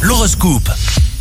L'horoscope.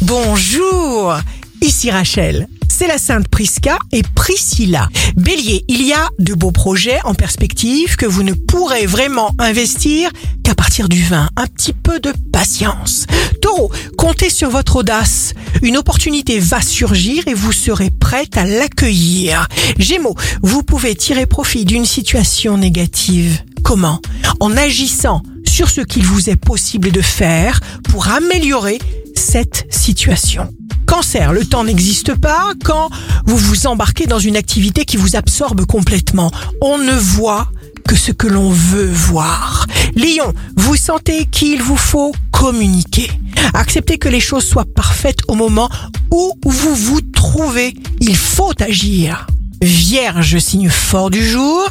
Bonjour, ici Rachel. C'est la Sainte Prisca et Priscilla. Bélier, il y a de beaux projets en perspective que vous ne pourrez vraiment investir qu'à partir du 20. Un petit peu de patience. Taureau, comptez sur votre audace. Une opportunité va surgir et vous serez prête à l'accueillir. Gémeaux, vous pouvez tirer profit d'une situation négative. Comment? En agissant sur ce qu'il vous est possible de faire pour améliorer cette situation. Cancer, le temps n'existe pas quand vous vous embarquez dans une activité qui vous absorbe complètement. On ne voit que ce que l'on veut voir. Lion, vous sentez qu'il vous faut communiquer. Acceptez que les choses soient parfaites au moment où vous vous trouvez. Il faut agir. Vierge, signe fort du jour,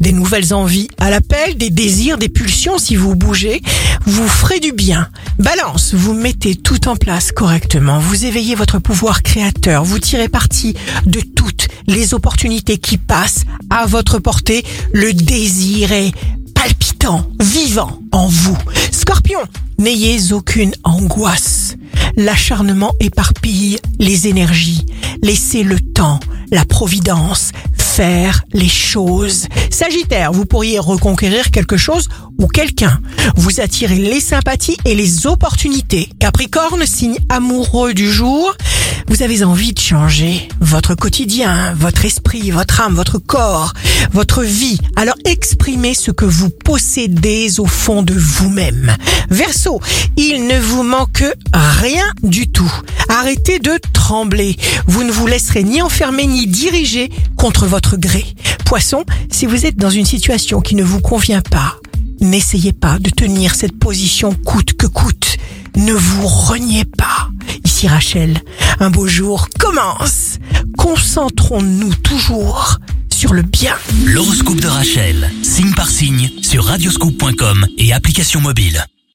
des nouvelles envies à l'appel, des désirs, des pulsions si vous bougez, vous ferez du bien. Balance, vous mettez tout en place correctement, vous éveillez votre pouvoir créateur, vous tirez parti de toutes les opportunités qui passent à votre portée, le désir est palpitant, vivant en vous. Scorpion, n'ayez aucune angoisse. L'acharnement éparpille les énergies. Laissez le temps, la providence, faire les choses. Sagittaire, vous pourriez reconquérir quelque chose ou quelqu'un. Vous attirez les sympathies et les opportunités. Capricorne, signe amoureux du jour, vous avez envie de changer votre quotidien, votre esprit, votre âme, votre corps, votre vie. Alors exprimez ce que vous possédez au fond de vous-même. Verseau, il ne vous manque rien du tout. Arrêtez de trembler. Vous ne vous laisserez ni enfermer ni diriger contre votre gré. Poisson, si vous êtes dans une situation qui ne vous convient pas, n'essayez pas de tenir cette position coûte que coûte. Ne vous reniez pas. Ici Rachel, un beau jour commence. Concentrons-nous toujours sur le bien. L'horoscope de Rachel, signe par signe, sur radioscoop.com et application mobile.